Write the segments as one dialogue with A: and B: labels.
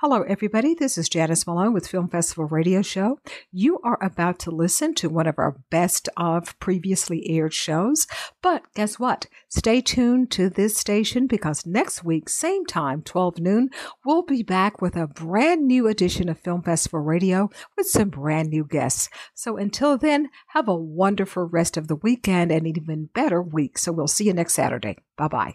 A: Hello, everybody. This is Janice Malone with Film Festival Radio Show. You are about to listen to one of our best of previously aired shows. But guess what? Stay tuned to this station because next week, same time, 12 noon, we'll be back with a brand new edition of Film Festival Radio with some brand new guests. So until then, have a wonderful rest of the weekend and an even better week. So we'll see you next Saturday. Bye bye.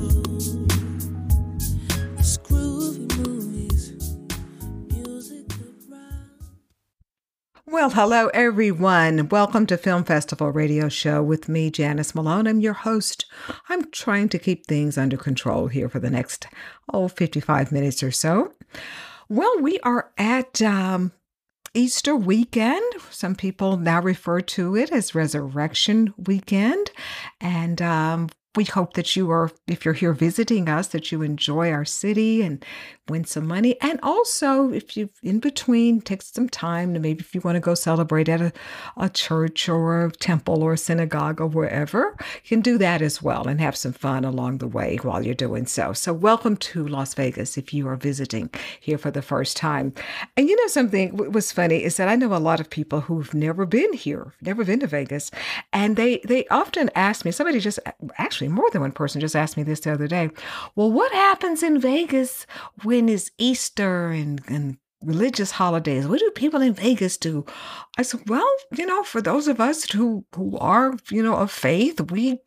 A: Well, hello everyone. Welcome to Film Festival Radio Show with me, Janice Malone. I'm your host. I'm trying to keep things under control here for the next, oh, 55 minutes or so. Well, we are at um, Easter weekend. Some people now refer to it as Resurrection Weekend. And um, we hope that you are, if you're here visiting us, that you enjoy our city and win some money. And also, if you in between, take some time to maybe if you want to go celebrate at a, a church or a temple or a synagogue or wherever, you can do that as well and have some fun along the way while you're doing so. So, welcome to Las Vegas if you are visiting here for the first time. And you know, something was funny is that I know a lot of people who've never been here, never been to Vegas, and they they often ask me. Somebody just actually more than one person just asked me this the other day. Well, what happens in Vegas when is Easter and, and religious holidays. What do people in Vegas do? I said, well, you know, for those of us who who are, you know, of faith, we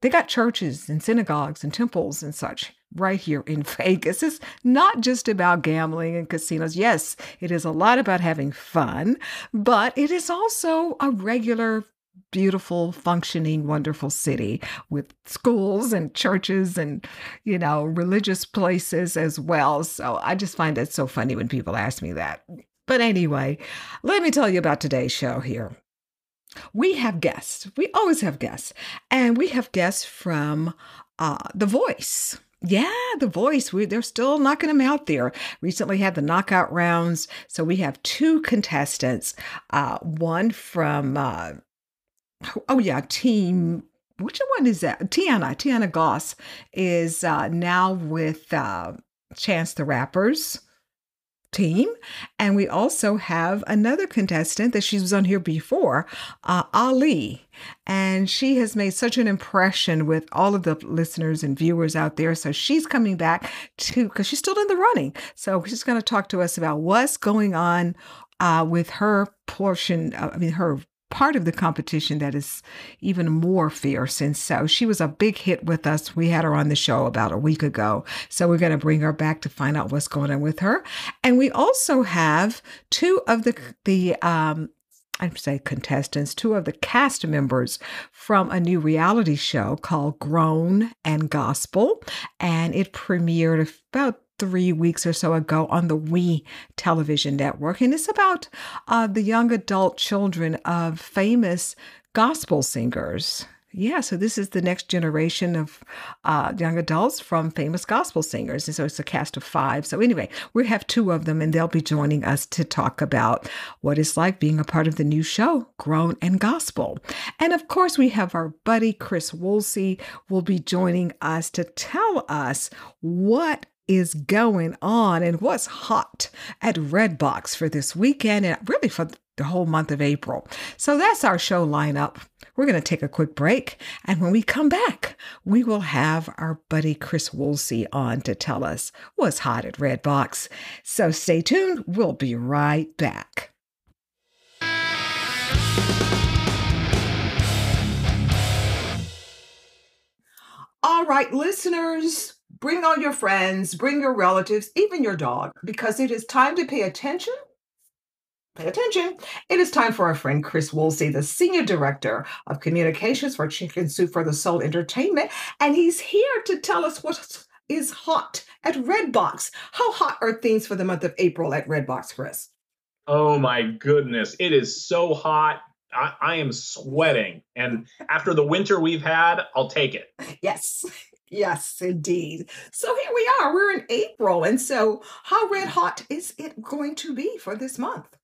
A: they got churches and synagogues and temples and such right here in Vegas. It's not just about gambling and casinos. Yes, it is a lot about having fun, but it is also a regular beautiful, functioning, wonderful city with schools and churches and, you know, religious places as well. So I just find it so funny when people ask me that. But anyway, let me tell you about today's show here. We have guests. We always have guests. And we have guests from uh, The Voice. Yeah, The Voice. We, they're still knocking them out there. Recently had the knockout rounds. So we have two contestants. Uh, one from uh, oh yeah, team. Which one is that? Tiana. Tiana Goss is uh, now with uh, Chance the Rapper's team. And we also have another contestant that she was on here before, uh, Ali. And she has made such an impression with all of the listeners and viewers out there. So she's coming back to, because she's still in the running. So she's going to talk to us about what's going on uh, with her portion, uh, I mean, her part of the competition that is even more fierce. And so she was a big hit with us. We had her on the show about a week ago. So we're going to bring her back to find out what's going on with her. And we also have two of the, the, um, I'd say contestants, two of the cast members from a new reality show called Grown and Gospel. And it premiered about three weeks or so ago on the We television network. And it's about uh, the young adult children of famous gospel singers. Yeah, so this is the next generation of uh, young adults from famous gospel singers. And so it's a cast of five. So, anyway, we have two of them, and they'll be joining us to talk about what it's like being a part of the new show, Grown and Gospel. And of course, we have our buddy Chris Woolsey will be joining us to tell us what is going on and what's hot at Redbox for this weekend and really for the whole month of April. So that's our show lineup. We're going to take a quick break. And when we come back, we will have our buddy Chris Woolsey on to tell us what's hot at Redbox. So stay tuned. We'll be right back. All right, listeners, Bring all your friends, bring your relatives, even your dog, because it is time to pay attention. Pay attention. It is time for our friend Chris Woolsey, the Senior Director of Communications for Chicken Soup for the Soul Entertainment. And he's here to tell us what's hot at Redbox. How hot are things for the month of April at Redbox, Chris?
B: Oh my goodness. It is so hot. I, I, am sweating. And after the winter we've had, I'll take it.
A: Yes. Yes, indeed. So here we are. We're in April. And so, how red hot is it going to be for this month?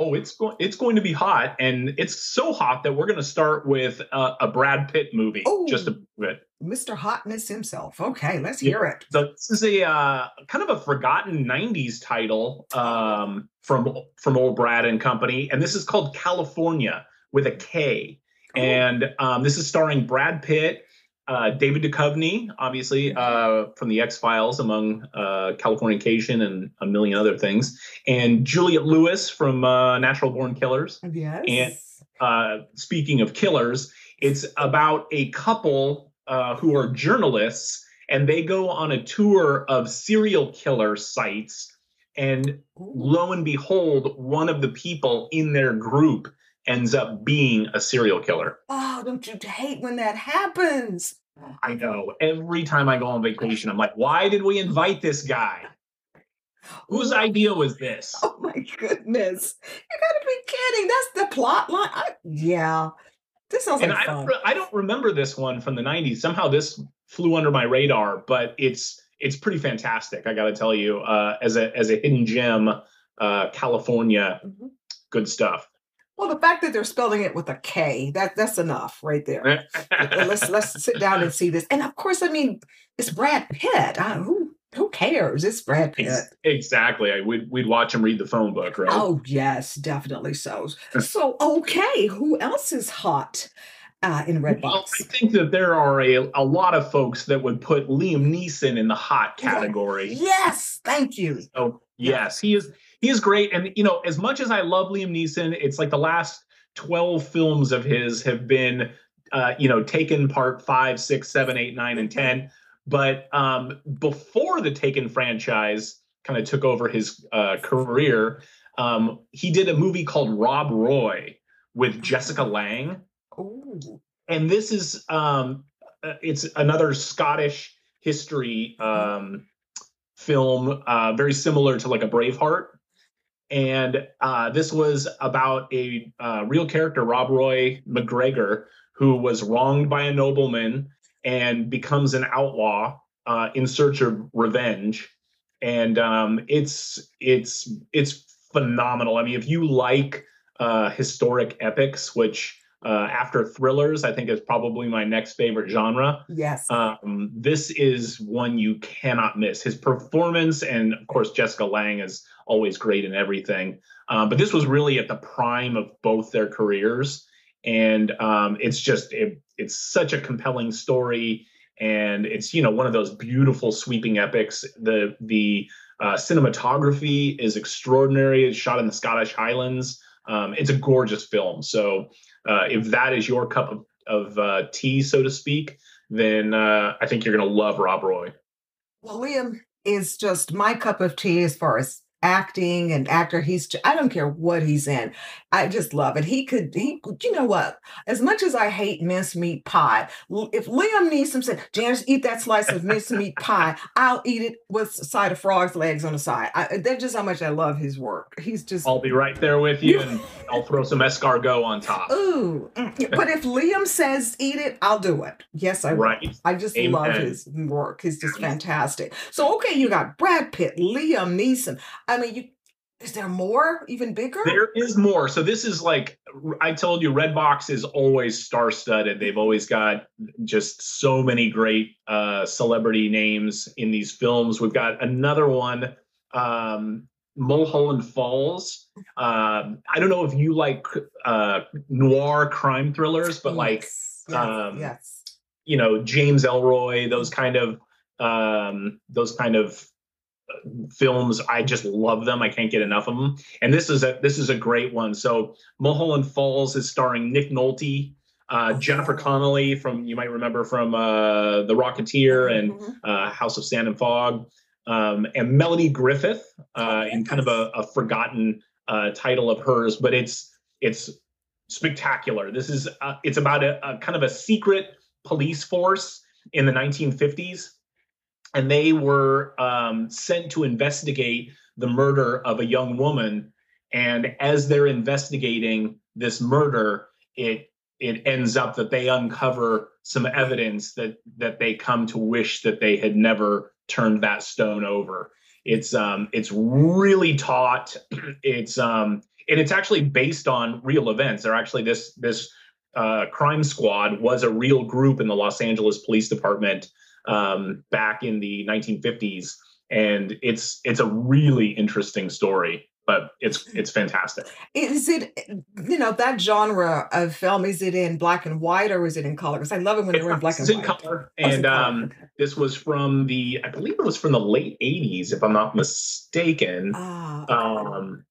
B: Oh, it's going it's going to be hot, and it's so hot that we're going to start with a, a Brad Pitt movie. Oh, just a bit.
A: Mr. Hotness himself. Okay, let's hear it.
B: So this is a uh, kind of a forgotten '90s title um, from from old Brad and Company, and this is called Kalifornia with a K. Oh. And um, this is starring Brad Pitt uh, David Duchovny, obviously uh, from the X Files, among uh, Californication and a million other things, and Juliette Lewis from uh, Natural Born Killers.
A: Yes.
B: And uh, speaking of killers, it's about a couple uh, who are journalists, and they go on a tour of serial killer sites. And lo and behold, one of the people in their group ends up being a serial killer.
A: Oh, don't you hate when that happens?
B: I know. Every time I go on vacation, I'm like, why did we invite this guy? Whose idea was this?
A: Oh my goodness. You gotta be kidding. That's the plot line. I, yeah. This sounds and like
B: I
A: fun.
B: Don't, I don't remember this one from the 90s. Somehow this flew under my radar, but it's it's pretty fantastic. I got to tell you, uh, as a as a hidden gem, uh, Kalifornia, mm-hmm. good stuff.
A: Well, the fact that they're spelling it with a K, that that's enough right there. let's let's sit down and see this. And of course, I mean, it's Brad Pitt. Uh, who who cares? It's Brad Pitt.
B: Exactly. I, we'd we'd watch him read the phone book, right?
A: Oh yes, definitely so. so okay, who else is hot? Uh, in Redbox. Well,
B: I think that there are a, a lot of folks that would put Liam Neeson in the hot category.
A: Yes, thank you.
B: Oh, yes, he is he is great. And you know, as much as I love Liam Neeson, it's like the last 12 films of his have been uh, you know, Taken part five, six, seven, eight, nine, and ten. But um, before the Taken franchise kind of took over his uh, career, um, he did a movie called Rob Roy with Jessica Lange.
A: Ooh.
B: And this is um, uh, it's another Scottish history um, film, uh, very similar to like a Braveheart and uh, this was about a uh, real character, Rob Roy McGregor, who was wronged by a nobleman and becomes an outlaw uh, in search of revenge. And um, it's it's it's phenomenal. I mean, if you like uh, historic epics, which uh, after thrillers, I think is probably my next favorite genre.
A: Yes.
B: Um, this is one you cannot miss. His performance, and of course, Jessica Lange is always great in everything. Um, but this was really at the prime of both their careers, and um, it's just it, it's such a compelling story, and it's you know one of those beautiful sweeping epics. The the uh, cinematography is extraordinary. It's shot in the Scottish Highlands. Um, it's a gorgeous film. So uh, if that is your cup of, of uh, tea, so to speak, then uh, I think you're going to love Rob Roy.
A: Well, Liam is just my cup of tea as far as acting and actor. He's I don't care what he's in. I just love it. He could he you know what? As much as I hate mincemeat pie, if Liam Neeson said, "Janice, eat that slice of mincemeat pie," I'll eat it with a side of frog's legs on the side. I, that's just how much I love his work. He's just.
B: I'll be right there with you, and I'll throw some escargot on top.
A: Ooh, mm, but if Liam says eat it, I'll do it. Yes, I right. will. I just Amen. love his work. He's just fantastic. So okay, you got Brad Pitt, Liam Neeson. I mean, you is there more, even bigger?
B: There is more. So this is like I told you, Redbox is always star-studded. They've always got just so many great uh, celebrity names in these films. We've got another one, um, Mulholland Falls. Um, I don't know if you like uh, noir crime thrillers, but yes. like,
A: yes. Um, yes.
B: you know, James Ellroy, those kind of um, those kind of films i just love them. I can't get enough of them and this is a this is a great one. So mulholland falls is starring nick nolte uh, jennifer connelly from you might remember from uh, the rocketeer and mm-hmm. uh, house of sand and fog um, and melanie griffith uh, in kind of a, a forgotten uh, title of hers. But it's it's spectacular. This is uh, it's about a, a kind of a secret police force in the 1950s and they were um, sent to investigate the murder of a young woman. And as they're investigating this murder, it it ends up that they uncover some evidence that that they come to wish that they had never turned that stone over. It's um it's really taut. It's um and it's actually based on real events. They're actually this this uh, crime squad was a real group in the Los Angeles Police Department um, back in the 1950s, and it's it's a really interesting story. But it's it's fantastic.
A: Is it you know that genre of film? Is it in black and white or is it in color? Because I love it when they're in black and
B: it's
A: white.
B: in color, and um, okay. this was from the I believe it was from the late 80s, if I'm not mistaken. Ah, okay. Um,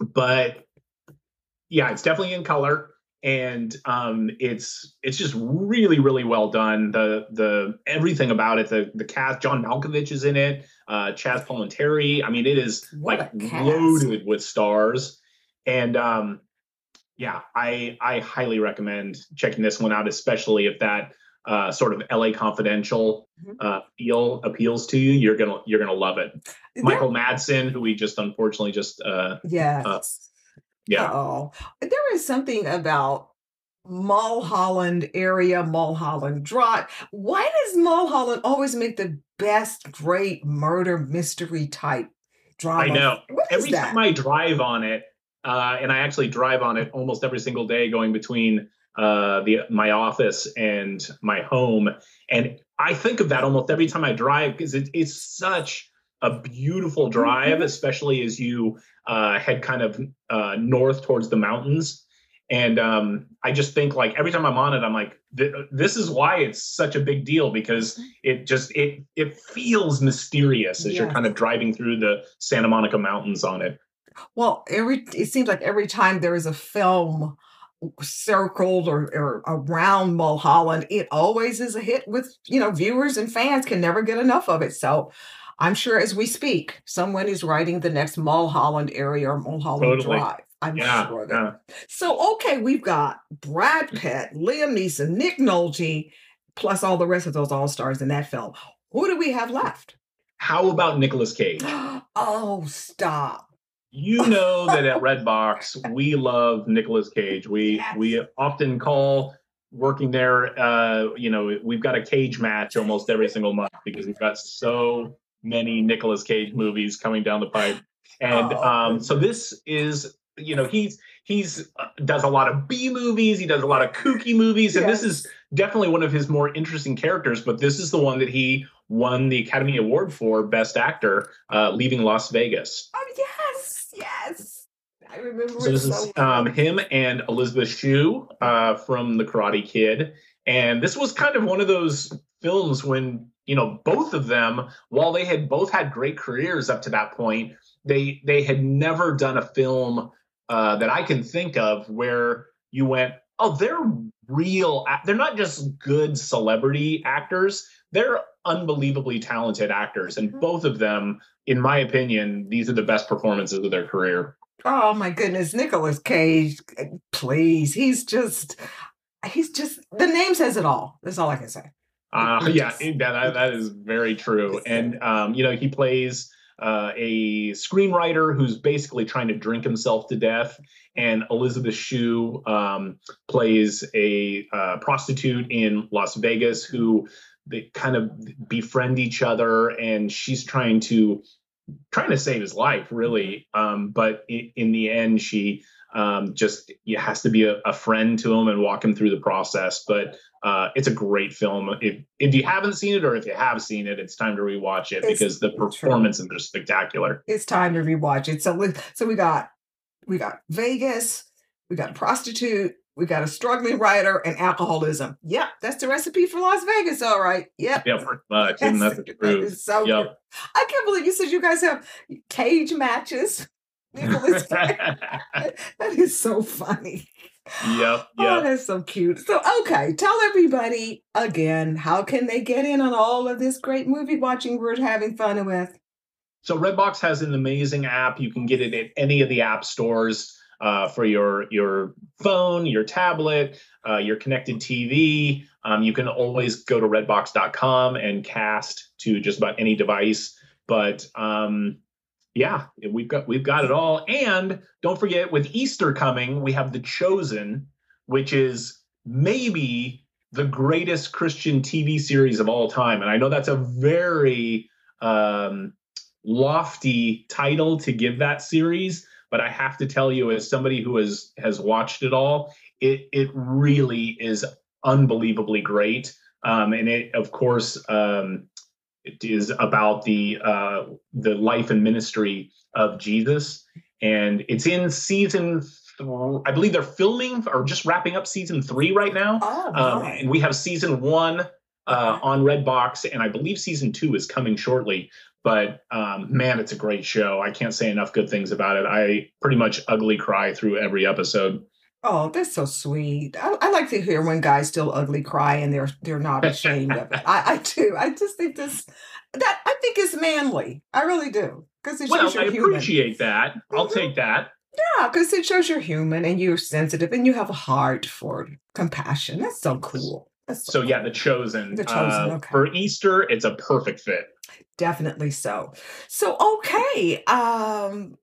B: but yeah, it's definitely in color and um, it's it's just really really well done. The the everything about it, the the cast. John Malkovich is in it. Uh, Chazz Palminteri. I mean, it is what like loaded with stars, and um, yeah, I I highly recommend checking this one out, especially if that uh, sort of LA Confidential mm-hmm. uh, feel appeals to you. You're gonna you're gonna love it. Michael Madsen, who we just unfortunately just uh,
A: yeah uh,
B: yeah.
A: Oh, there is something about Mulholland area, Mulholland Drive. Why does Mulholland always make the best, great murder mystery type drama?
B: I know. Every that? time I drive on it, uh, and I actually drive on it almost every single day, going between uh, the my office and my home, and I think of that almost every time I drive because it, it's such a beautiful drive, mm-hmm. especially as you uh, head kind of uh, north towards the mountains. And um, I just think like every time I'm on it, I'm like, this is why it's such a big deal because it just it it feels mysterious as yes. you're kind of driving through the Santa Monica Mountains on it.
A: Well, every it seems like every time there is a film circled or, or around Mulholland, it always is a hit with you know viewers and fans can never get enough of it. So I'm sure as we speak, someone is writing the next Mulholland area or Mulholland totally. Drive. I'm yeah, sure that. Yeah. So, okay, we've got Brad Pitt, Liam Neeson, Nick Nolte, plus all the rest of those all stars in that film. Who do we have left?
B: How about Nicolas Cage?
A: oh, stop.
B: You know that at Redbox we love Nicolas Cage. We yes. we often call working there uh you know we've got a cage match almost every single month because we've got so many Nicolas Cage movies coming down the pipe. And oh. um, so this is, you know, he's he's uh, does a lot of B movies. He does a lot of kooky movies, and yes. this is definitely one of his more interesting characters. But this is the one that he won the Academy Award for Best Actor, uh, leaving Las Vegas.
A: Oh yes, yes. I remember.
B: So this so is um, him and Elizabeth Shue uh, from The Karate Kid, and this was kind of one of those films when you know both of them while they had both had great careers up to that point they they had never done a film uh, that i can think of where you went oh they're real they're not just good celebrity actors they're unbelievably talented actors. And mm-hmm. both of them in my opinion these are the best performances of their career.
A: Oh my goodness Nicolas Cage please he's just he's just the name says it all that's all i can say
B: uh, yeah, that, that is very true. And, um, you know, he plays uh, a screenwriter who's basically trying to drink himself to death. And Elizabeth Shue um, plays a uh, prostitute in Las Vegas who they kind of befriend each other. And she's trying to trying to save his life, really. Um, but in, in, the end, she um, just you has to be a, a, friend to him and walk him through the process. But uh, it's a great film. If if you haven't seen it or if you have seen it, it's time to rewatch it it's, because the performances are spectacular.
A: It's time to rewatch it. So we, so we got we got Vegas, we got a prostitute, we got a struggling writer, and alcoholism. Yep, that's the recipe for Las Vegas. All right. Yep.
B: Yeah, pretty much. Isn't that the truth?
A: so yep. good. I can't believe you said you guys have cage matches. that is so funny.
B: Yep.
A: Oh, that's so cute. So, okay, tell everybody again how can they get in on all of this great movie watching we're having fun with?
B: So, Redbox has an amazing app. You can get it at any of the app stores. uh, for your your phone, your tablet, uh, your connected TV. Um, you can always go to redbox.com and cast to just about any device. But um, yeah, we've got we've got it all. And don't forget, with Easter coming, we have The Chosen, which is maybe the greatest Christian TV series of all time. And I know that's a very um, lofty title to give that series, but I have to tell you, as somebody who has has watched it all, it it really is unbelievably great. Um, and it, of course, um, it is about the uh, the life and ministry of Jesus, and it's in season. I believe they're filming or just wrapping up season three right now.
A: Oh,
B: Um, and we have season one uh, on Redbox, and I believe season two is coming shortly. But um, man, it's a great show. I can't say enough good things about it. I pretty much ugly cry through every episode.
A: Oh, that's so sweet. I, I like to hear when guys still ugly cry and they're they're not ashamed of it. I, I do. I just think this that I think is manly. I really do because it
B: Well,
A: shows
B: I
A: you're human.
B: appreciate that. I'll
A: Mhm.
B: take that.
A: Yeah, because it shows you're human and you're sensitive and you have a heart for compassion. That's so cool. That's
B: So
A: cool.
B: yeah, The Chosen.
A: The Chosen,
B: Uh,
A: okay.
B: For Easter, it's a perfect fit.
A: definitely so. So okay, um,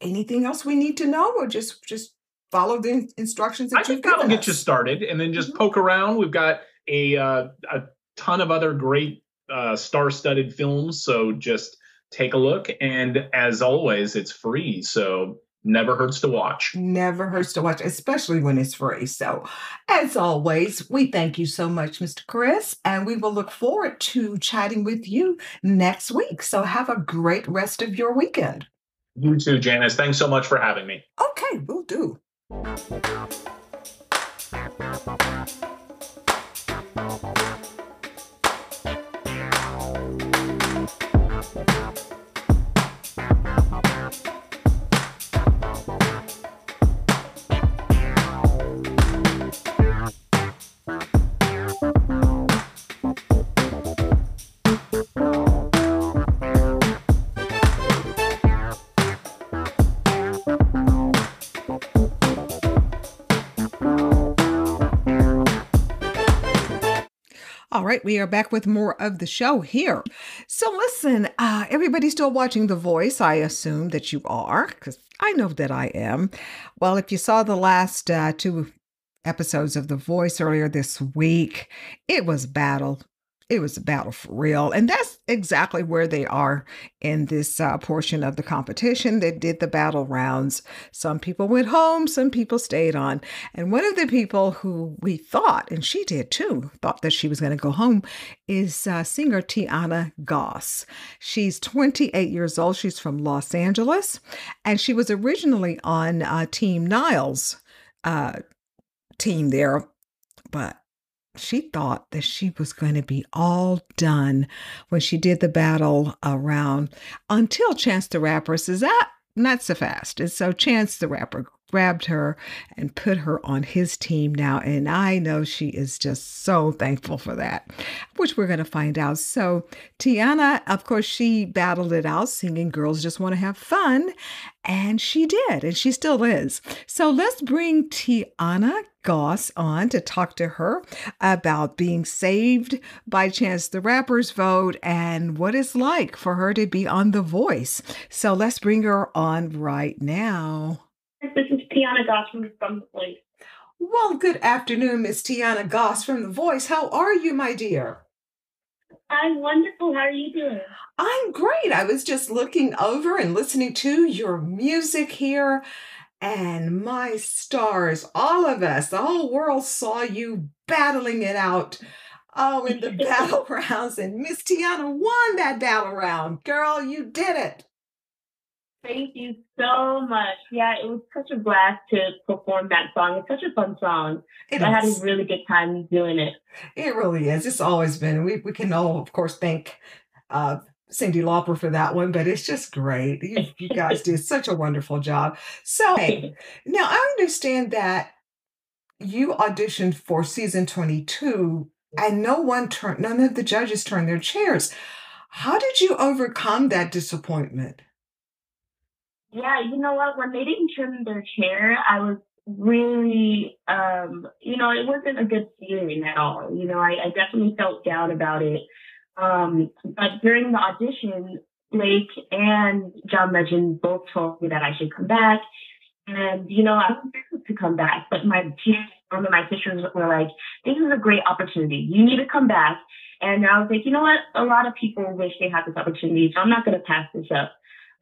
A: anything else we need to know, or just just follow the in- instructions that
B: I
A: you've
B: think that'll
A: given
B: get you started, and then just
A: Mhm.
B: poke around. We've got a uh, a ton of other great uh, star-studded films, so just take a look. And as always, it's free, so never hurts to watch.
A: Never hurts to watch, especially when it's free. So, as always, we thank you so much, Mr. Chris, and we will look forward to chatting with you next week. So, have a great rest of your weekend.
B: You too, Janice. Thanks so much for having me.
A: Okay, we'll do. All right, we are back with more of the show here. So, listen, uh, everybody's still watching The Voice. I assume that you are, because I know that I am. Well, if you saw the last uh, two episodes of The Voice earlier this week, it was battle. It was a battle for real. And that's exactly where they are in this uh, portion of the competition. They did the battle rounds. Some people went home, some people stayed on. And one of the people who we thought, and she did too, thought that she was going to go home, is uh, singer Tiana Goss. She's 28 years old. She's from Los Angeles, and she was originally on uh, Team Niall's uh, team there, but she thought that she was going to be all done when she did the battle around until Chance the Rapper says, ah, not so fast. And so Chance the Rapper grabbed her and put her on his team now. And I know she is just so thankful for that, which we're going to find out. So, Tiana, of course, she battled it out singing Girls Just Want to Have Fun. And she did, and she still is. So, let's bring Tiana Goss on to talk to her about being saved by Chance the Rapper's vote and what it's like for her to be on The Voice. So, let's bring her on right now.
C: This is Tiana Goss from, from the Voice.
A: Well, good afternoon, Miss Tiana Goss from The Voice. How are you, my dear?
C: I'm wonderful. How are you doing?
A: I'm great. I was just looking over and listening to your music here, and my stars, all of us, the whole world saw you battling it out. Oh, in the battle rounds, and Miss Tiana won that battle round. Girl, you did it.
C: Thank you so much. Yeah, it was such a blast to perform that song. It's such a fun song.
A: It
C: I had a really good time doing it.
A: It really is. It's always been. We we can all, of course, thank uh, Cyndi Lauper for that one, but it's just great. You, you guys did such a wonderful job. So hey, now I understand that you auditioned for season twenty two, and no one turned. None of the judges turned their chairs. How did you overcome that disappointment?
C: Yeah, you know what? When they didn't trim their chair, I was really, um, you know, it wasn't a good feeling at all. You know, I, I definitely felt down about it. Um, but during the audition, Blake and John Legend both told me that I should come back. And, you know, I was to come back, but my one of my sisters were like, this is a great opportunity. You need to come back. And I was like, you know what? A lot of people wish they had this opportunity, so I'm not going to pass this up.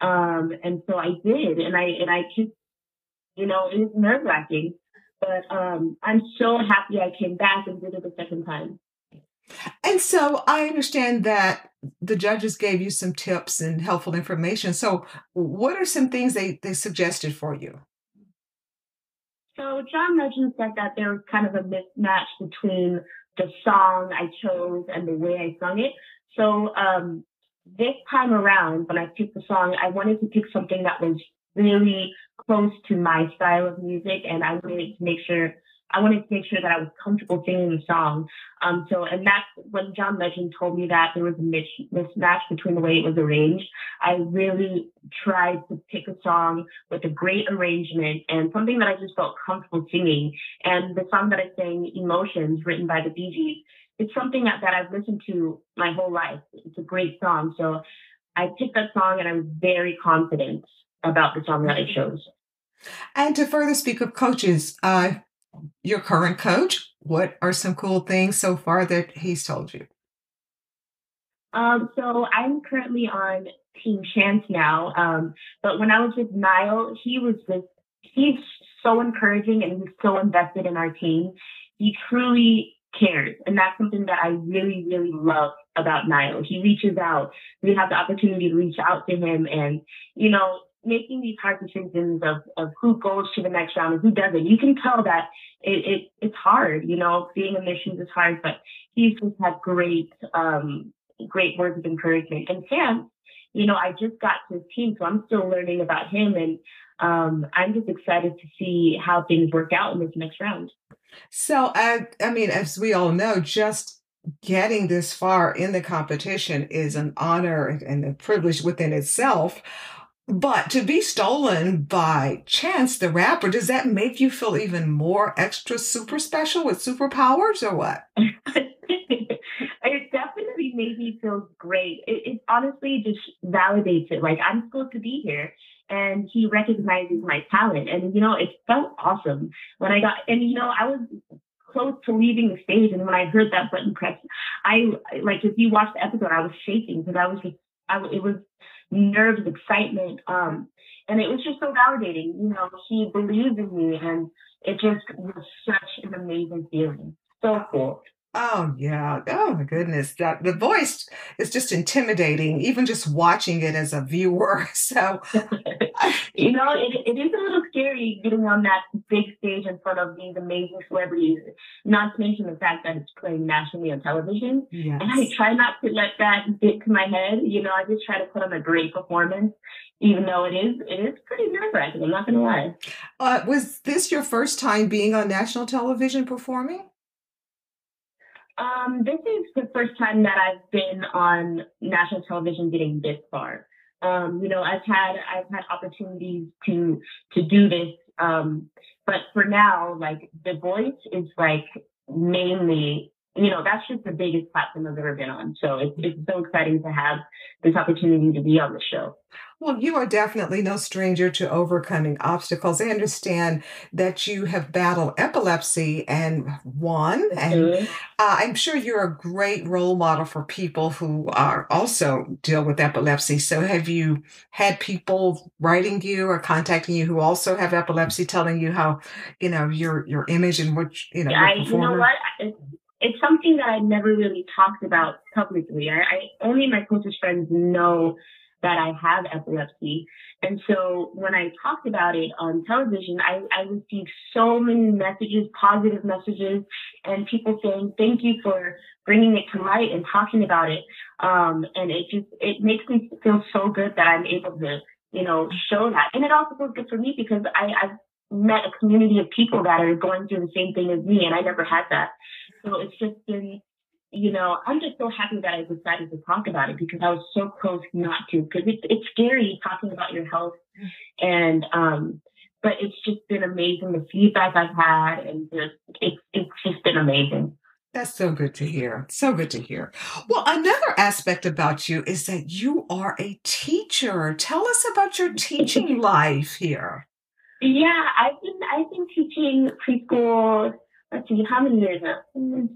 C: Um, and so I did, and I and I just, you know, it was nerve wracking, but um, I'm so happy I came back and did it the second time.
A: And so I understand that the judges gave you some tips and helpful information. So, what are some things they, they suggested for you?
C: So, John Legend said that there was kind of a mismatch between the song I chose and the way I sung it. So, um, this time around, when I picked the song, I wanted to pick something that was really close to my style of music, and I wanted to make sure I wanted to make sure that I was comfortable singing the song. Um, so, and that's when John Legend told me that there was a mismatch between the way it was arranged. I really tried to pick a song with a great arrangement and something that I just felt comfortable singing. And the song that I sang, Emotions, written by the Bee Gees, it's something that, that I've listened to my whole life. It's a great song. So I picked that song and I was very confident about the song that I chose.
A: And to further speak of coaches, uh, your current coach, what are some cool things so far that he's told you?
C: Um, so I'm currently on Team Chance now. Um, but when I was with Niall, he was just, he's so encouraging and he's so invested in our team. He truly cares. And that's something that I really, really love about Niall. He reaches out. We have the opportunity to reach out to him and, you know, making these hard decisions of, of who goes to the next round and who doesn't. You can tell that it, it it's hard, you know, being in missions is hard, but he's just had great, um, great words of encouragement. And Sam, you know, I just got to his team, so I'm still learning about him and um, I'm just excited to see how things work out in this next round.
A: So, I, I mean, as we all know, just getting this far in the competition is an honor and a privilege within itself. But to be stolen by Chance the Rapper, does that make you feel even more extra super special with superpowers or what?
C: it definitely made me feel great. It, it honestly just validates it. Like I'm supposed to be here and he recognizes my talent. And, you know, it felt awesome when I got, and, you know, I was close to leaving the stage. And when I heard that button press, I, like, if you watch the episode, I was shaking because I was just, I, it was nerves, excitement. Um, and it was just so validating. You know, he believed in me and it just was such an amazing feeling. So cool.
A: Oh yeah. Oh my goodness. That the voice is just intimidating, even just watching it as a viewer. So
C: you know, it, it is a little scary getting on that big stage in front of these amazing celebrities, not to mention the fact that it's playing nationally on television. Yes. And I try not to let that get to my head. You know, I just try to put on a great performance, even though it is it is pretty nerve wracking, I'm not gonna lie.
A: Uh, was this your first time being on national television performing?
C: Um, this is the first time that I've been on national television getting this far. Um, you know, I've had I've had opportunities to to do this, um, but for now, like The Voice is like mainly, you know, that's just the biggest platform I've ever been on. So it's it's so exciting to have this opportunity to be on the show.
A: Well, you are definitely no stranger to overcoming obstacles. I understand that you have battled epilepsy and won, and mm-hmm. uh, I'm sure you're a great role model for people who are also deal with epilepsy. So, have you had people writing you or contacting you who also have epilepsy, telling you how you know your your image and what you know?
C: Yeah, I, you know what. It's, something that I never really talked about publicly. I, I only my closest friends know that I have epilepsy. And so when I talked about it on television, I, I received so many messages, positive messages, and people saying, thank you for bringing it to light and talking about it. Um, and it just, it makes me feel so good that I'm able to, you know, show that. And it also feels good for me because I, I've met a community of people that are going through the same thing as me and I never had that. So it's just been you know, I'm just so happy that I decided to talk about it because I was so close not to. Because it's it's scary talking about your health, and um, but it's just been amazing the feedback I've had, and just it's it's just been amazing.
A: That's so good to hear. So good to hear. Well, another aspect about you is that you are a teacher. Tell us about your teaching life here.
C: Yeah, I've been I've been teaching preschool. Let's see, how many years now?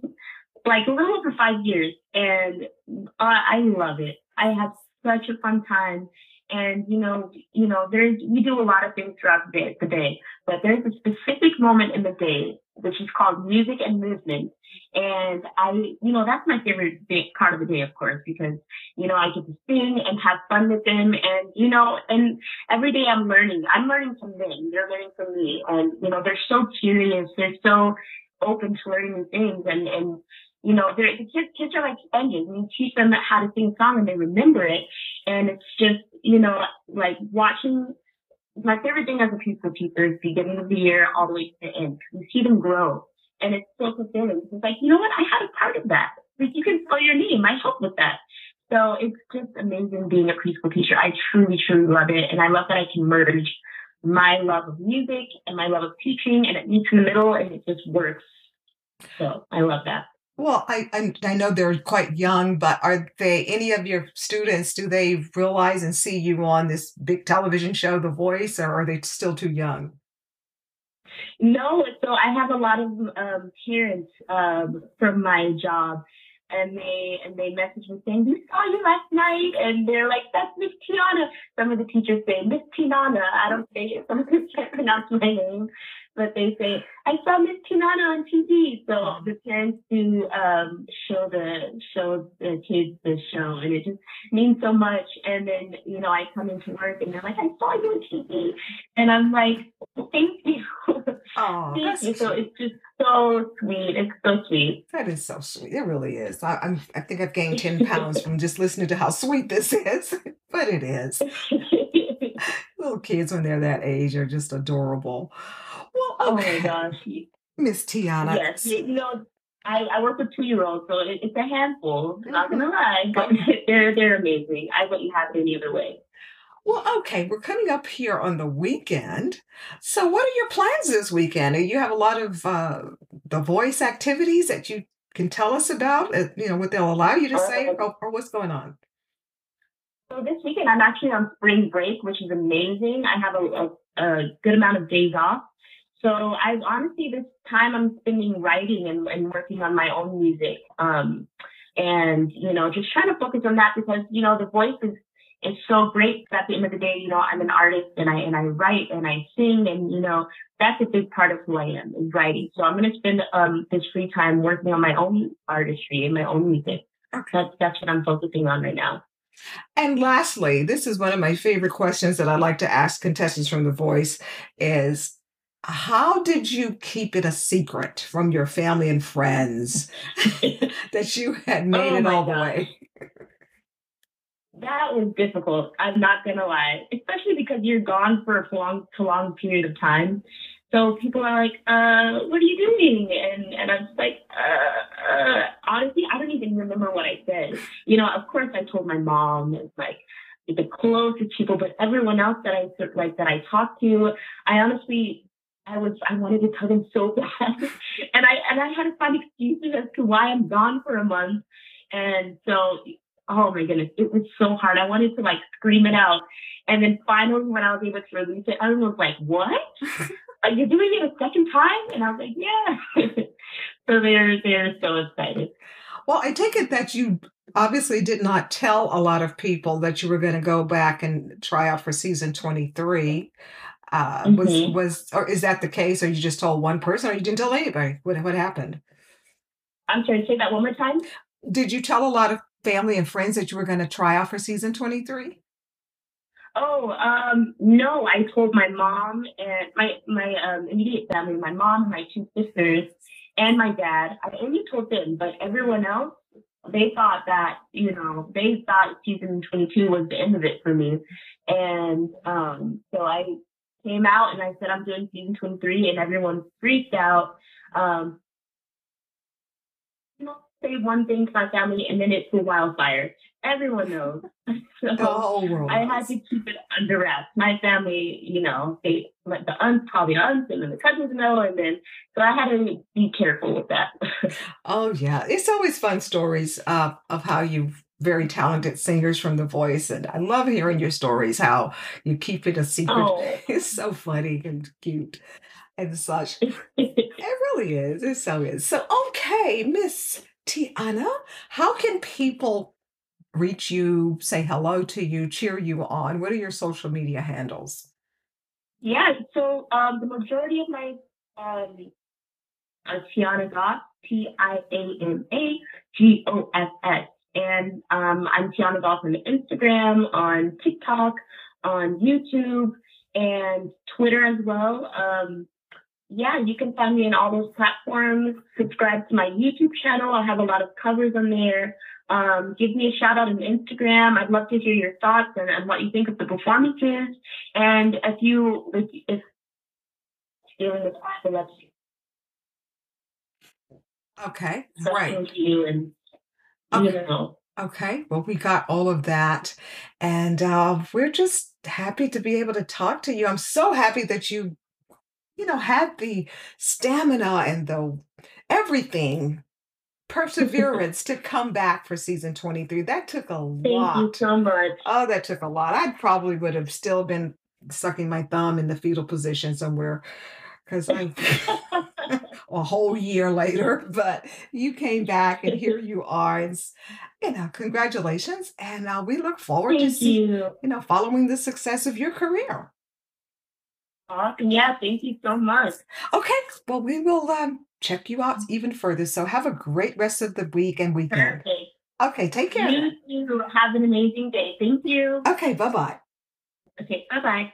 C: Like a little over five years, and uh, I love it. I have such a fun time. And you know, you know, there's we do a lot of things throughout the day, the day, but there's a specific moment in the day which is called music and movement. And I, you know, that's my favorite big part of the day, of course, because you know I get to sing and have fun with them, and you know, and every day I'm learning. I'm learning from them. They're learning from me, and you know, they're so curious. They're so open to learning new things, and and you know, they're, the kids, kids are like sponges. And you teach them how to sing a song and they remember it. And it's just, you know, like watching my favorite thing as a preschool teacher is beginning of the year all the way to the end. You see them grow and it's so fulfilling. It's like, you know what? I had a part of that. Like you can spell your name. I helped with that. So it's just amazing being a preschool teacher. I truly, truly love it. And I love that I can merge my love of music and my love of teaching and it meets in the middle and it just works. So I love that.
A: Well, I, I, I know they're quite young, but are they any of your students? Do they realize and see you on this big television show, The Voice, or are they still too young?
C: No, so I have a lot of um, parents um, from my job and they and they message me saying, "We saw you last night," and they're like, "That's Miss Tiana." Some of the teachers say Miss Tiana. I don't say it. Some of them can't pronounce my name, but they say, "I saw Miss Tiana on TV." So the parents do um, show the show the kids the show, and it just means so much. And then you know, I come into work and they're like, "I saw you on TV," and I'm like, "Thank you."
A: Oh,
C: Thank you. So it's just so sweet. It's so sweet.
A: That is so sweet. It really is. I, I'm, I think I've gained 10 pounds from just listening to how sweet this is, but it is. Little kids, when they're that age, are just adorable. Well, okay.
C: Oh my gosh.
A: Miss Tiana.
C: Yes. You know, I, I work with two year olds, so it, it's a handful. Not gonna mm-hmm. lie, but they're they're amazing. I wouldn't have it any other way.
A: Well, okay, we're coming up here on the weekend. So, what are your plans this weekend? Do you have a lot of uh, the voice activities that you can tell us about. uh, You know what they'll allow you to say,
C: Um,
A: or, or what's going on.
C: So this weekend I'm actually on spring break, which is amazing. I have a, a, a good amount of days off. So I honestly this time I'm spending writing and, and working on my own music. Um, and you know, just trying to focus on that because, you know, the voice is is so great. At the end of the day, you know, I'm an artist and I and I write and I sing and you know, that's a big part of who I am is writing. So I'm gonna spend um this free time working on my own artistry and my own music.
A: Okay.
C: That's that's what I'm focusing on right now.
A: And lastly, this is one of my favorite questions that I like to ask contestants from The Voice is how did you keep it a secret from your family and friends that you had made
C: Oh
A: it all the way?
C: That was difficult. I'm not gonna lie, especially because you're gone for a long, prolonged period of time. So people are like, uh, "What are you doing?" And and I'm just like, uh, uh, honestly, I don't even remember what I said. You know, of course, I told my mom and like the closest people, but everyone else that I like that I talked to, I honestly. I was I wanted to tell them so bad, and I and I had to find excuses as to why I'm gone for a month, and so oh my goodness, it was so hard. I wanted to like scream it out. And then finally, when I was able to release it, everyone was like, what? Are you doing it a second time? And I was like, yeah. so they're, they're so excited.
A: Well, I take it that you obviously did not tell a lot of people that you were going to go back and try out for season 23. Uh, was
C: Mhm.
A: was or is that the case, or you just told one person, or you didn't tell anybody? What what happened?
C: I'm sorry, say that one more time.
A: Did you tell a lot of family and friends that you were going to try out for season 23?
C: Oh, um, no, I told my mom and my, my, um, immediate family, my mom my two sisters and my dad. I only told them, but everyone else, they thought that, you know, they thought season 22 was the end of it for me. And, um, so I came out and I said, I'm doing season 23 and everyone freaked out. Um, say one thing to my family and then it's a wildfire. Everyone knows. so
A: The whole world.
C: I had to keep it under wraps. My family, you know, they let the aunts call the aunts and then the cousins know, and then so I had to be careful with that.
A: Oh yeah, it's always fun stories uh, of how you very talented singers from The Voice, and I love hearing your stories. How you keep it a secret.
C: oh,
A: It's so funny and cute and such. It really is. It so is. So okay, Miss Tiana, how can people reach you, say hello to you, cheer you on? What are your social media handles?
C: yeah. So um, the majority of my um, Tiana Goss, T I A N A G O S S, and um, I'm Tiana Goss on Instagram, on TikTok, on YouTube, and Twitter as well. Um, yeah, you can find me in all those platforms. Subscribe to my YouTube channel. I have a lot of covers on there. Um, give me a shout out on Instagram. I'd love to hear your thoughts and, and what you think of the performances. And if you if, if epilepsy,
A: Okay,
C: something to you and you
A: Okay.
C: know.
A: Okay, well, we got all of that. And uh, we're just happy to be able to talk to you. I'm so happy that you, you know, had the stamina and the everything, perseverance to come back for season 23. That took a
C: Thank you so much.
A: Oh, that took a lot. I probably would have still been sucking my thumb in the fetal position somewhere because I a whole year later, but you came back and here you are. And you know, congratulations. And uh, we look forward to
C: Thank
A: see,
C: you.
A: you know, following the success of your career.
C: Awesome. Yeah, thank you so much.
A: Okay. Well, we will um, check you out even further. So have a great rest of the week and weekend.
C: Perfect.
A: Okay. Take care.
C: You. Have an amazing day. Thank you.
A: Okay. Bye bye.
C: Okay, bye bye.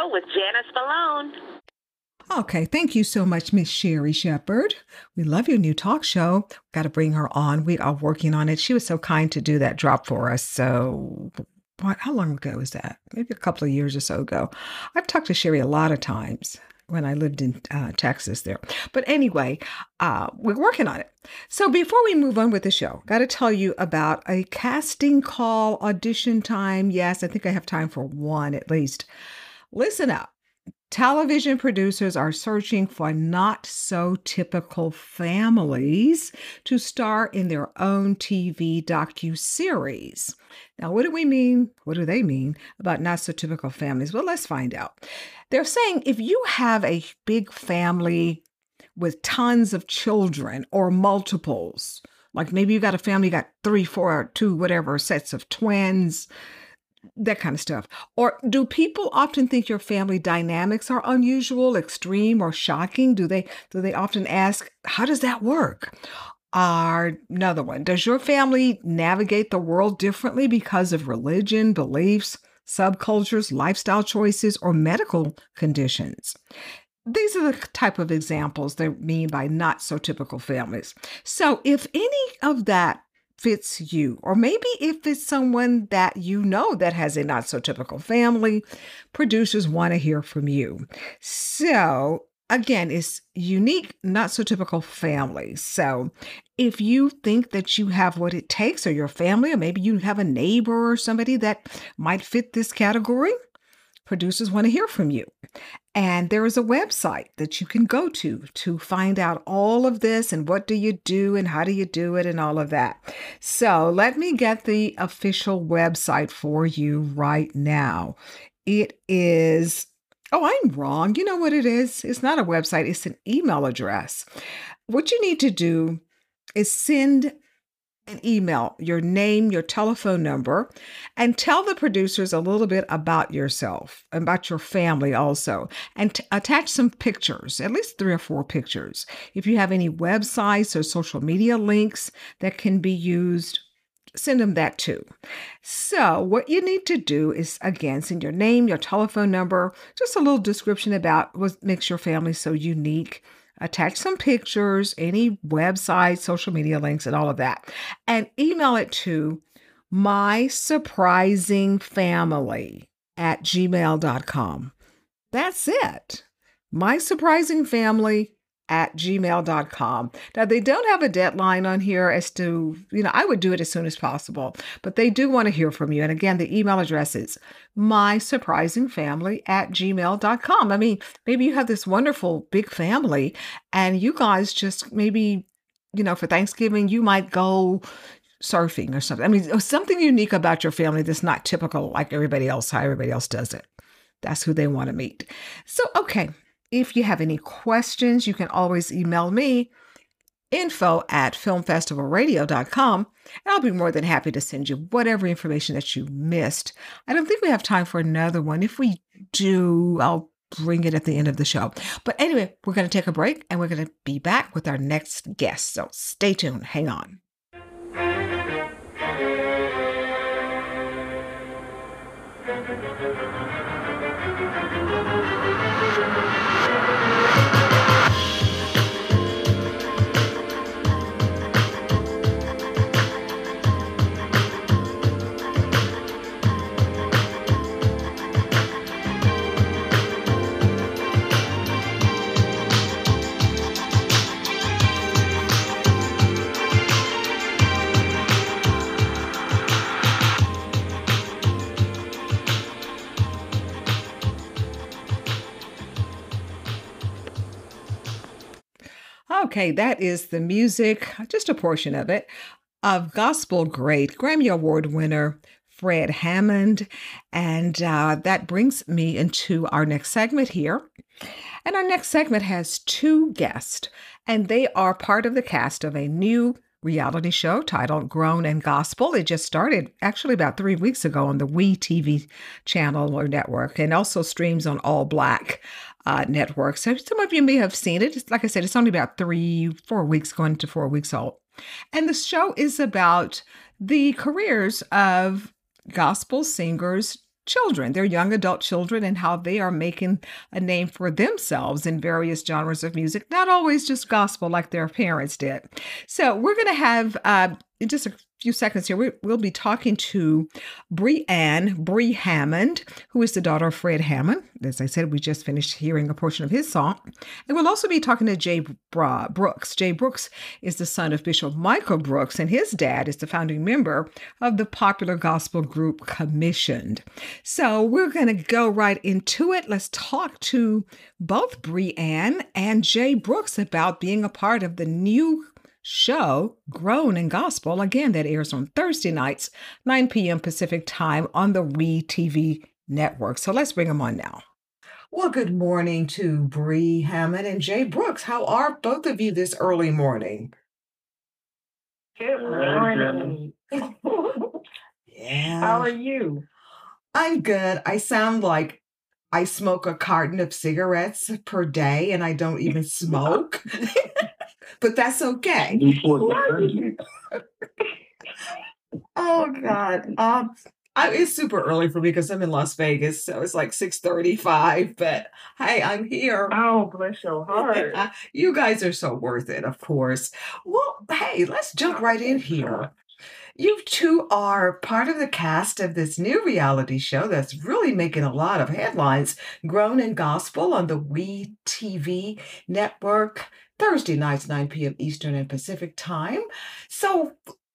D: Radio with Janice Malone.
A: Okay, thank you so much, Miss Sherri Shepherd. We love your new talk show. Got to bring her on. We are working on it. She was so kind to do that drop for us. So, what? How long ago was that? Maybe a couple of years or so ago. I've talked to Sherri a lot of times when I lived in uh, Texas there. But anyway, uh, we're working on it. So before we move on with the show, got to tell you about a casting call audition time. Yes, I think I have time for one at least. Listen up. Television producers are searching for not so typical families to star in their own TV docu-series. Now, what do we mean? What do they mean about not so typical families? Well, let's find out. They're saying if you have a big family with tons of children or multiples, like maybe you got a family, you got three, four, two, whatever sets of twins, that kind of stuff. Or do people often think your family dynamics are unusual, extreme, or shocking? Do they do they often ask, how does that work? Or another one, does your family navigate the world differently because of religion, beliefs, subcultures, lifestyle choices, or medical conditions? These are the type of examples they mean by not so typical families. So if any of that fits you, or maybe if it's someone that you know that has a not so typical family, producers want to hear from you. So, again, it's unique, not so typical family. So, if you think that you have what it takes, or your family, or maybe you have a neighbor or somebody that might fit this category, producers want to hear from you. And there is a website that you can go to to find out all of this and what do you do and how do you do it and all of that. So let me get the official website for you right now. It is, oh, I'm wrong. You know what it is? It's not a website, it's an email address. What you need to do is send an email, your name, your telephone number, and tell the producers a little bit about yourself, about your family also, and t- attach some pictures, at least three or four pictures. If you have any websites or social media links that can be used, send them that too. So, what you need to do is again send your name, your telephone number, just a little description about what makes your family so unique attach some pictures, any website, social media links, and all of that, and email it to my surprising family at gmail.com. That's it. My surprising family at gmail.com. Now, they don't have a deadline on here as to, you know, I would do it as soon as possible, but they do want to hear from you. And again, the email address is my surprising family at gmail.com. I mean, maybe you have this wonderful big family and you guys just maybe, you know, for Thanksgiving, you might go surfing or something. I mean, oh, something unique about your family that's not typical like everybody else, how everybody else does it. That's who they want to meet. So, okay, if you have any questions, you can always email me info at filmfestivalradio.com and I'll be more than happy to send you whatever information that you missed. I don't think we have time for another one. If we do, I'll bring it at the end of the show. But anyway, we're going to take a break and we're going to be back with our next guest. So stay tuned. Hang on. Okay, that is the music, just a portion of it, of gospel great Grammy Award winner Fred Hammond. And uh, that brings me into our next segment here. And our next segment has two guests, and they are part of the cast of a new reality show titled Grown and Gospel. It just started actually about three weeks ago on the WE TV channel or network and also streams on All Black uh, network. So some of you may have seen it. It's, like I said, it's only about three, four weeks, going to four weeks old. And the show is about the careers of gospel singers children, their young adult children, and how they are making a name for themselves in various genres of music, not always just gospel like their parents did. So, we're going to have uh, just a few seconds here, we, will be talking to Breanne Bree Hammond, who is the daughter of Fred Hammond. As I said, we just finished hearing a portion of his song. And we'll also be talking to Jay Brooks. Jay Brooks is the son of Bishop Michael Brooks, and his dad is the founding member of the popular gospel group Commissioned. So we're going to go right into it. Let's talk to both Breanne and Jay Brooks about being a part of the new show, Grown and Gospel, again, that airs on Thursday nights, 9 p.m. Pacific time on the WE TV network. So let's bring them on now. Well, good morning to Bree Hammond and Jay Brooks. How are both of you this early morning?
E: Good morning.
A: yeah.
E: How are you?
A: I'm good. I sound like I smoke a carton of cigarettes per day and I don't even smoke. but that's okay. oh God. Um I, it's super early for me because I'm in Las Vegas, so it's like 6:35. But hey, I'm here.
E: Oh, bless your heart.
A: you guys are so worth it, of course. Well, hey, let's jump right in here. You two are part of the cast of this new reality show that's really making a lot of headlines. Grown and Gospel on the WE TV network. Thursday nights, 9 p.m. Eastern and Pacific time. So,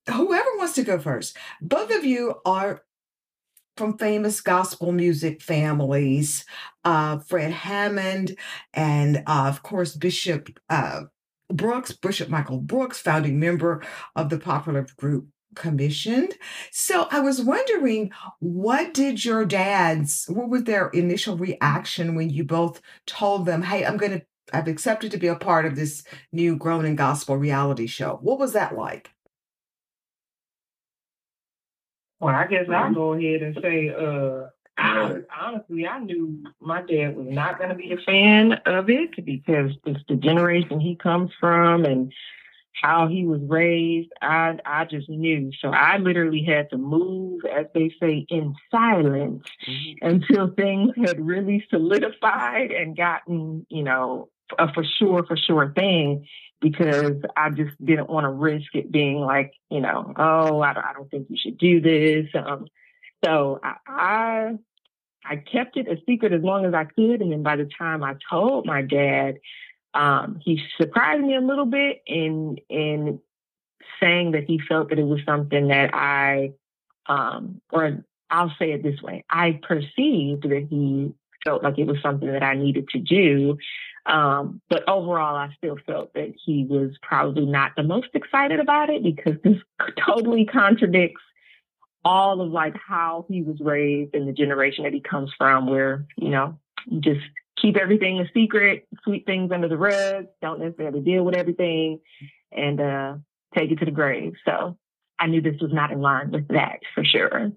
A: whoever wants to go first, both of you are from famous gospel music families uh, Fred Hammond, and uh, of course, Bishop uh, Brooks, Bishop Michael Brooks, founding member of the popular group commissioned. So I was wondering, what did your dads, what was their initial reaction when you both told them, hey, I'm going to I've accepted to be a part of this new Grown and Gospel reality show. What was that like?
E: Well, I guess I'll go ahead and say, uh, I, honestly, I knew my dad was not going to be a fan of it because it's the generation he comes from and how he was raised. I I just knew. So I literally had to move, as they say, in silence mm-hmm. until things had really solidified and gotten, you know, a for sure, for sure thing because I just didn't want to risk it being like, you know, oh, I don't, I don't think you should do this. Um, so I, I, I kept it a secret as long as I could, and then by the time I told my dad, um, he surprised me a little bit in in saying that he felt that it was something that I, um, or I'll say it this way, I perceived that he felt like it was something that I needed to do. Um, but overall, I still felt that he was probably not the most excited about it because this totally contradicts all of like how he was raised and the generation that he comes from, where, you know, you just keep everything a secret, sweep things under the rug, don't necessarily deal with everything, and uh, take it to the grave. So I knew this was not in line with that for sure.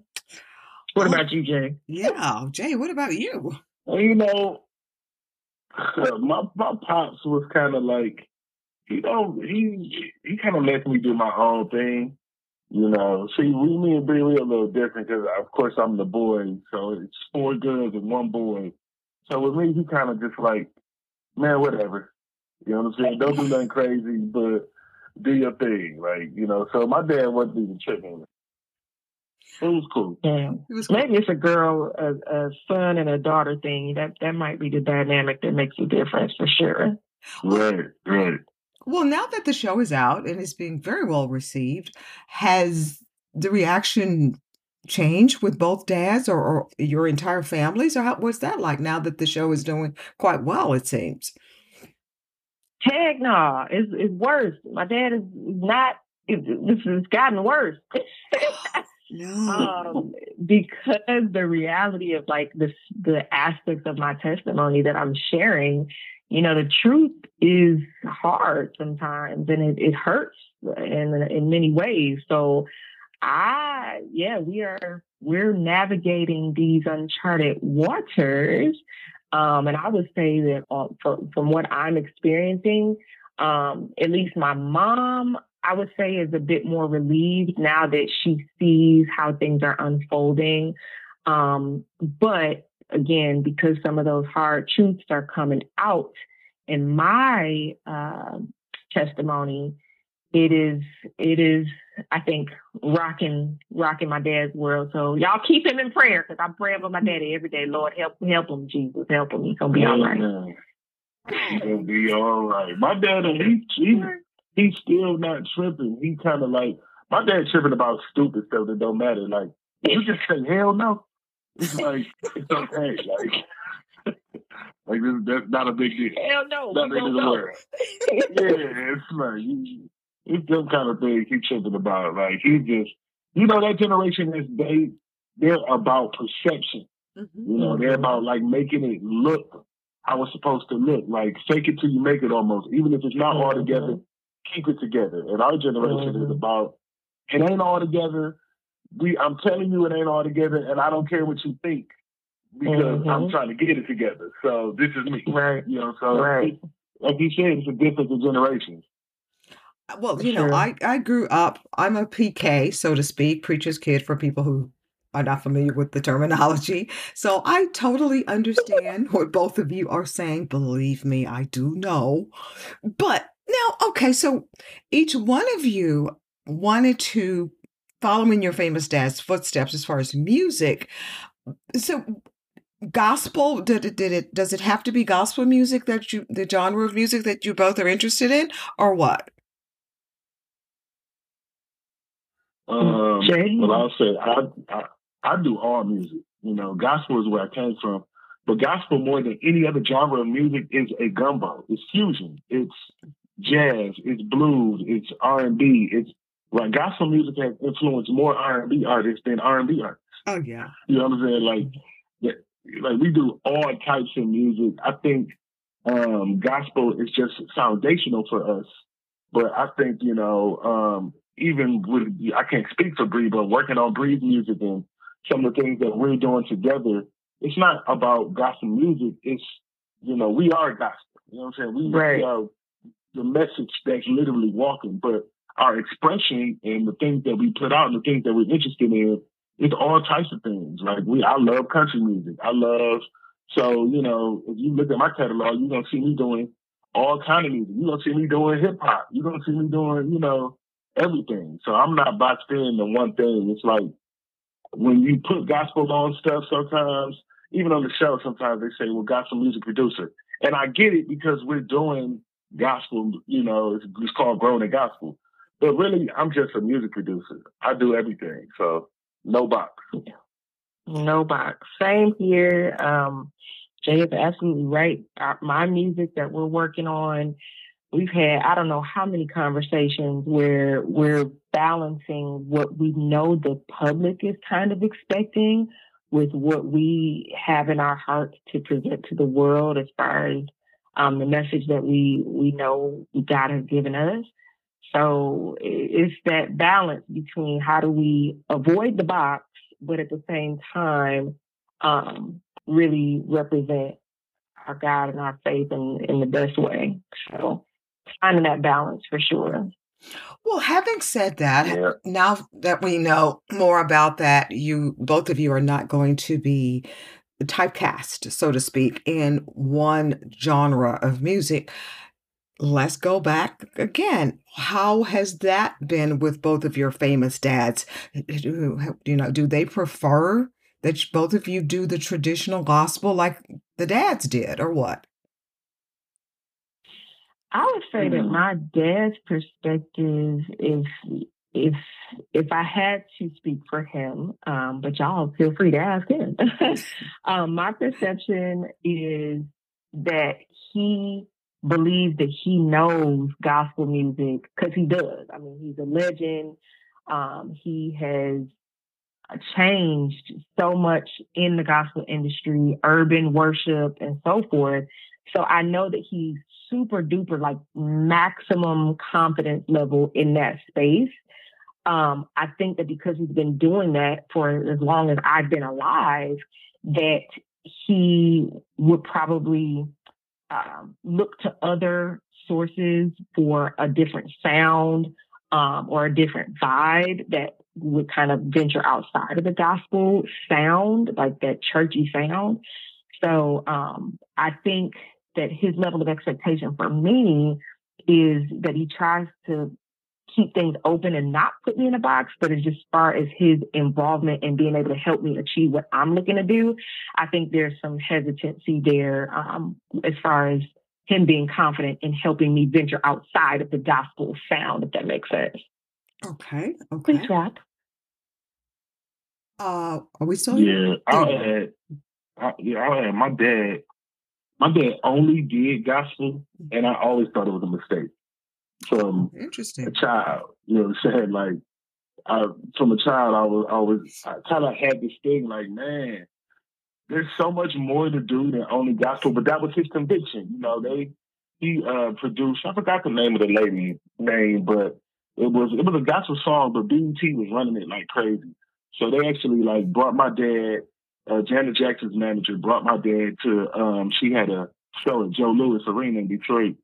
E: What oh, about you, Jay?
A: Yeah, Jay, what about you?
F: Well, you know, my my pops was kind of like, you know, he he kind of lets me do my own thing. You know, see, we, me and we a little different because, of course, I'm the boy, so it's four girls and one boy. So with me, he kind of just like, man, whatever. You know what I'm saying? Don't do nothing crazy, but do your thing. Like, you know, so my dad wasn't even tripping. It was cool.
E: Yeah. It was cool. Maybe it's a girl, a, a, son, and a daughter thing. That that might be the dynamic that makes a difference for sure.
F: Right, right.
A: Well, now that the show is out and is being very well received, has the reaction changed with both dads or, or your entire families? Or how, what's that like now that the show is doing quite well, it seems?
E: Heck no, it's, it's worse. My dad is not, it, this has gotten worse.
A: no.
E: Um, because the reality of like this, the aspects of my testimony that I'm sharing you know, the truth is hard sometimes and it, it hurts in, in many ways. So I, yeah, we are, we're navigating these uncharted waters. Um, and I would say that uh, from, from what I'm experiencing, um, at least my mom, I would say is a bit more relieved now that she sees how things are unfolding. Um, but again, because some of those hard truths are coming out in my uh, testimony, it is it is I think rocking rocking my dad's world. So y'all keep him in prayer because I'm praying for my daddy every day. Lord help help him, Jesus help him. He's gonna be all right.
F: Gonna be all right. My dad he he he's still not tripping. He kind of like my dad tripping about stupid stuff that don't matter. Like you just say hell no. It's like it's okay. Like like this, that's not a big deal.
E: Hell no, not don't know.
F: yeah, it's like it's them kind of things he tripping about. Like he just, you know, that generation is they they're about perception. Mm-hmm. You know, they're about like making it look how it's supposed to look. Like fake it till you make it almost. Even if it's not mm-hmm. all together, keep it together. And our generation mm-hmm. is about it ain't all together we I'm telling you it ain't all together and I don't care what you think because mm-hmm. I'm trying to get it together. So this is me.
E: Right.
F: You know, so right. like you said, it's a difference in generations.
A: Well, you sure. know, I, I grew up, I'm a PK, so to speak, preacher's kid for people who are not familiar with the terminology. So I totally understand what both of you are saying. Believe me, I do know. But now, okay, so each one of you wanted to follow in your famous dad's footsteps as far as music. So gospel did it did it does it have to be gospel music that you the genre of music that you both are interested in or what
F: um, well i'll say I, I i do all music you know gospel is where i came from but gospel more than any other genre of music is a gumbo it's fusion it's jazz it's blues it's r&b it's like gospel music has influenced more R and B artists than R and B artists.
A: Oh yeah.
F: You know what I'm saying? Like, like we do all types of music. I think um, gospel is just foundational for us. But I think you know, um, even with I can't speak for Bree, but working on Bree's music and some of the things that we're doing together, it's not about gospel music. It's you know, we are gospel. You know what I'm saying? We, right. we are the message that's literally walking, but our expression and the things that we put out and the things that we're interested in, it's all types of things. Like we, I love country music. I love, so, you know, if you look at my catalog, you're to see me doing all kind of music. You're gonna see me doing hip hop. You're gonna see me doing, you know, everything. So I'm not boxed in to one thing. It's like when you put gospel on stuff sometimes, even on the show, sometimes they say, well, gospel music producer. And I get it because we're doing gospel, you know, it's, it's called growing in gospel. But really, I'm just a music producer. I do everything. So no box.
E: No box. Same here. Um, Jay is absolutely right. My music that we're working on, we've had I don't know how many conversations where we're balancing what we know the public is kind of expecting with what we have in our hearts to present to the world as far as um, the message that we we know God has given us. So it's that balance between how do we avoid the box, but at the same time um, really represent our God and our faith in, in the best way. So finding that balance for sure.
A: Well, having said that,
F: Yeah.
A: now that we know more about that, you both of you are not going to be typecast, so to speak, in one genre of music. Let's go back again. How has that been with both of your famous dads? You know, do they prefer that both of you do the traditional gospel like the dads did, or what?
E: I would say that
F: Mhm.
E: my dad's perspective is if if I had to speak for him, um, but y'all feel free to ask him. um, my perception is that he believes that he knows gospel music because he does. I mean, he's a legend. Um, he has changed so much in the gospel industry, urban worship, and so forth. So I know that he's super duper like maximum confidence level in that space. Um, I think that because he's been doing that for as long as I've been alive, that he would probably um, look to other sources for a different sound um, or a different vibe that would kind of venture outside of the gospel sound, like that churchy sound. So um, I think that his level of expectation for me is that he tries to keep things open and not put me in a box, but as just far as his involvement and being able to help me achieve what I'm looking to do, I think there's some hesitancy there um, as far as him being confident in helping me venture outside of the gospel sound, if that makes sense.
A: Okay, okay.
E: Please wrap.
A: Uh, are we still here?
F: Yeah, I had, I, yeah, I had my dad. My dad only did gospel, and I always thought it was a mistake from a
A: Interesting.
F: child. You know what I'm saying? Like, I, from a child, I was, I was, I kind of had this thing, like, man, there's so much more to do than only gospel. But that was his conviction. You know, they, he uh, produced. I forgot the name of the lady name, but it was, it was a gospel song. But BET was running it like crazy. So they actually like brought my dad, uh, Janet Jackson's manager, brought my dad to. Um, she had a show at Joe Louis Arena in Detroit,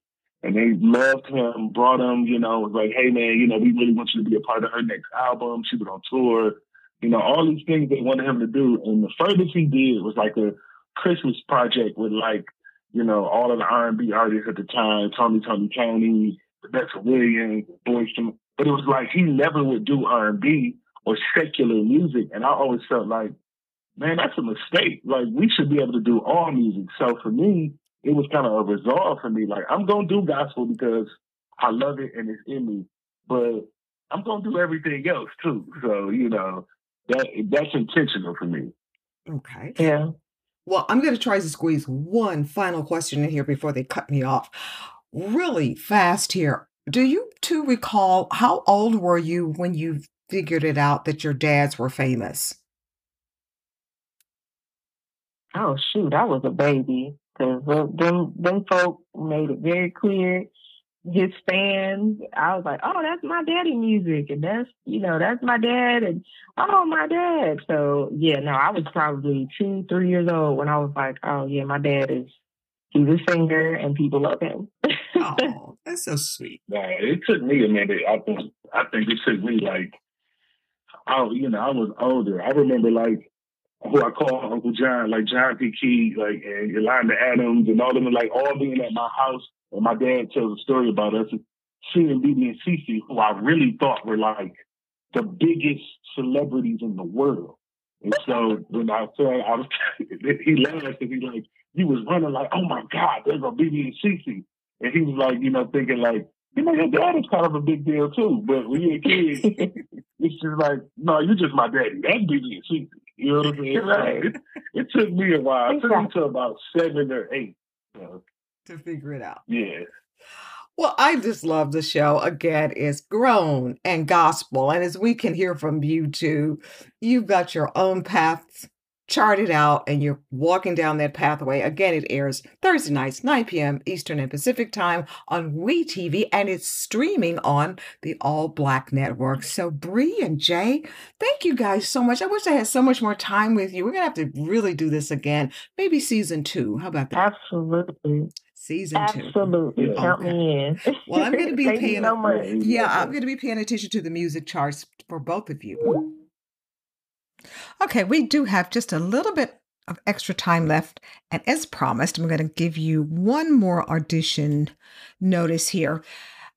F: and they loved him. Brought him, you know, was like, hey man, you know, we really want you to be a part of her next album. She was on tour, you know, all these things they wanted him to do. And the furthest he did was like a Christmas project with like, you know, all of the R and B artists at the time, Tommy Tony, Tony, Rebecca Williams, Boyz. But it was like he never would do R and B or secular music. And I always felt like, man, that's a mistake. Like we should be able to do all music. So for me, it was kind of a resolve for me. Like I'm gonna do gospel because I love it and it's in me. But I'm gonna do everything else too. So, you know, that that's intentional for me.
A: Okay.
E: Yeah.
A: Well, I'm going to try to squeeze one final question in here before they cut me off. Really fast here. Do you two recall how old were you when you figured it out that your dads were famous?
E: Oh shoot, I was a baby because them them folk made it very clear. His fans, I was like, oh, that's my daddy music, and that's you know that's my dad, and oh my dad. So yeah, no, I was probably two, three years old when I was like, oh yeah, my dad is he's a singer and people love him.
A: Oh, that's so sweet.
F: Nah, it took me a minute. I think I think it took me like I you know, I was older. I remember like who I call Uncle John, like John P. Kee, like and Yolanda Adams and all of them like all being at my house And my dad tells a story about us seeing BeBe and CeCe, who I really thought were like the biggest celebrities in the world. And so when I said I was, he laughed and he like, you was running like, oh my God, there's a BeBe and CeCe. And he was like, you know, thinking like, you know, your dad is kind of a big deal too. But when you're a kid, it's just like, no, you're just my daddy. That's BeBe and CeCe. You know what I mean?
E: Right.
F: It, it took me a while. It took me to about seven or eight. So,
A: To figure it out.
F: yeah.
A: Well, I just love the show. Again, it's grown and gospel. And as we can hear from you too, you've got your own path charted out and you're walking down that pathway. Again, it airs Thursday nights, 9 p.m. Eastern and Pacific time on WE TV, and it's streaming on the All Black Network. So, Bree and Jay, thank you guys so much. I wish I had so much more time with you. We're going to have to really do this again. Maybe season two. How about that?
E: Absolutely.
A: Season two.
E: Absolutely.
F: Yeah.
E: Count me in.
A: Well, I'm going to be paying.
E: so much.
A: Yeah, I'm going to be paying attention to the music charts for both of you. Okay, we do have just a little bit of extra time left. And as promised, I'm going to give you one more audition notice here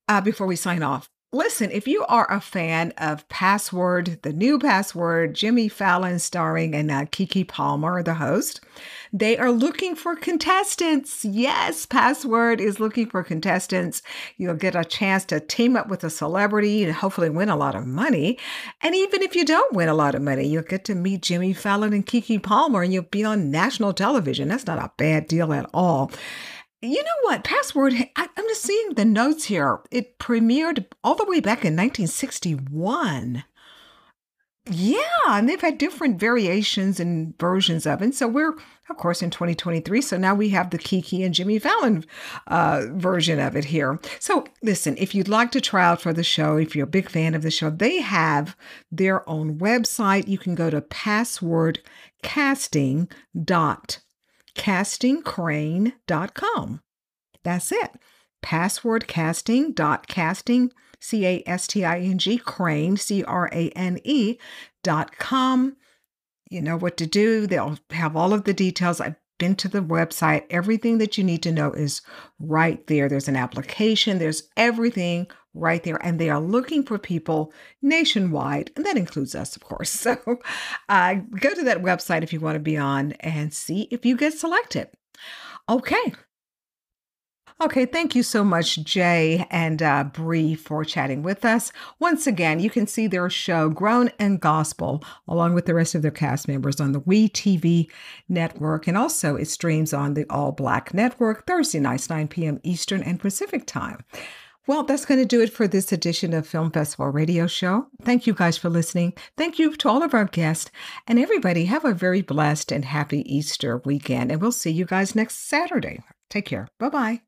A: uh, before we sign off. Listen, if you are a fan of Password, the new Password, Jimmy Fallon starring and uh, Keke Palmer, the host, they are looking for contestants. Yes, Password is looking for contestants. You'll get a chance to team up with a celebrity and hopefully win a lot of money. And even if you don't win a lot of money, you'll get to meet Jimmy Fallon and Keke Palmer and you'll be on national television. That's not a bad deal at all. You know what? Password, I, I'm just seeing the notes here. It premiered all the way back in 1961. Yeah, and they've had different variations and versions of it. So we're, of course, in 2023. So now we have the Keke and Jimmy Fallon uh, version of it here. So listen, if you'd like to try out for the show, if you're a big fan of the show, they have their own website. You can go to passwordcasting.castingcrane.com. That's it. Password C A S T I N G, dot casting c a s t i n g crane, C R A N E, dot com. You know what to do. They'll have all of the details. I've been to the website. Everything that you need to know is right there. There's an application, there's everything right there. And they are looking for people nationwide. And that includes us, of course. So uh, go to that website if you want to be on and see if you get selected. Okay. Okay, thank you so much, Jay and uh, Bree, for chatting with us. Once again, you can see their show, Grown and Gospel, along with the rest of their cast members on the WE TV network. And also, it streams on the All Black Network Thursday nights, 9 p.m. Eastern and Pacific time. Well, that's going to do it for this edition of Film Festival Radio Show. Thank you guys for listening. Thank you to all of our guests. And everybody, have a very blessed and happy Easter weekend. And we'll see you guys next Saturday. Take care. Bye bye.